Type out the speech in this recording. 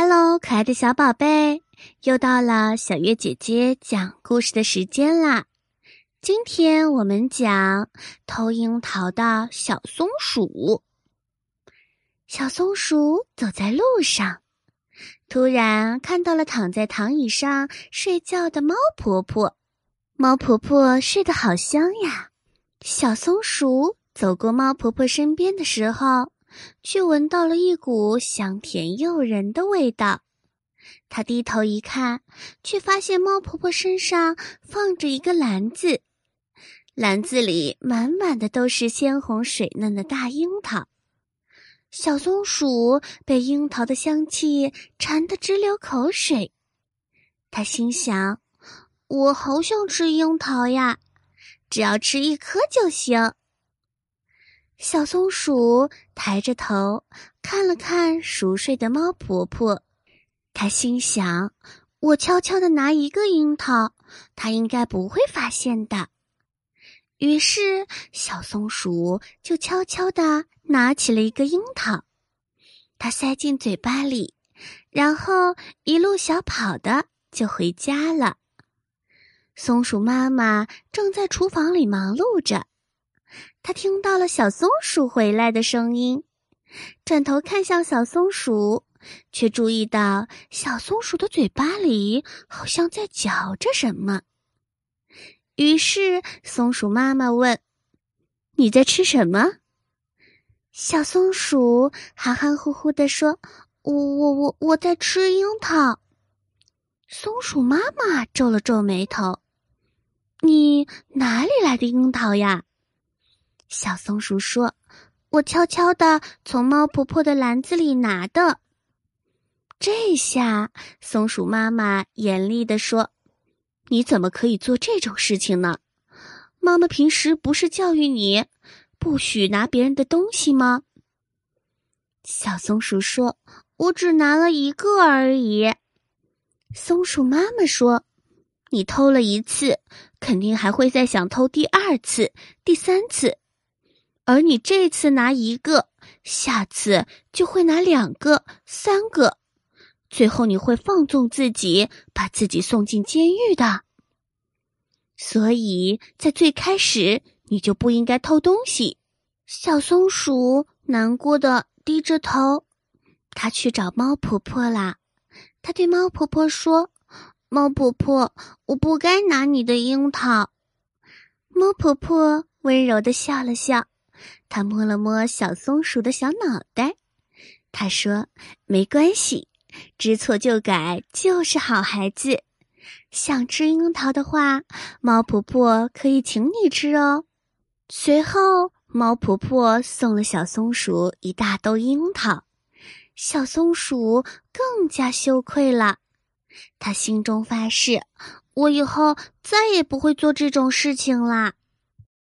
Hello，可爱的小宝贝，又到了小月姐姐讲故事的时间啦！今天我们讲偷樱桃的小松鼠。小松鼠走在路上，突然看到了躺在躺椅上睡觉的猫婆婆。猫婆婆睡得好香呀！小松鼠走过猫婆婆身边的时候。却闻到了一股香甜诱人的味道。他低头一看，却发现猫婆婆身上放着一个篮子，篮子里满满的都是鲜红水嫩的大樱桃。小松鼠被樱桃的香气馋得直流口水。他心想：“我好想吃樱桃呀，只要吃一颗就行。”小松鼠抬着头看了看熟睡的猫婆婆，它心想：“我悄悄的拿一个樱桃，它应该不会发现的。”于是，小松鼠就悄悄的拿起了一个樱桃，它塞进嘴巴里，然后一路小跑的就回家了。松鼠妈妈正在厨房里忙碌着。他听到了小松鼠回来的声音，转头看向小松鼠，却注意到小松鼠的嘴巴里好像在嚼着什么。于是，松鼠妈妈问：“你在吃什么？”小松鼠含含糊糊的说：“我我我我在吃樱桃。”松鼠妈妈皱了皱眉头：“你哪里来的樱桃呀？”小松鼠说：“我悄悄的从猫婆婆的篮子里拿的。”这下，松鼠妈妈严厉的说：“你怎么可以做这种事情呢？妈妈平时不是教育你，不许拿别人的东西吗？”小松鼠说：“我只拿了一个而已。”松鼠妈妈说：“你偷了一次，肯定还会再想偷第二次、第三次。”而你这次拿一个，下次就会拿两个、三个，最后你会放纵自己，把自己送进监狱的。所以在最开始，你就不应该偷东西。小松鼠难过的低着头，它去找猫婆婆啦。它对猫婆婆说：“猫婆婆，我不该拿你的樱桃。”猫婆婆温柔的笑了笑。他摸了摸小松鼠的小脑袋，他说：“没关系，知错就改就是好孩子。想吃樱桃的话，猫婆婆可以请你吃哦。”随后，猫婆婆送了小松鼠一大兜樱桃，小松鼠更加羞愧了。他心中发誓：“我以后再也不会做这种事情啦。”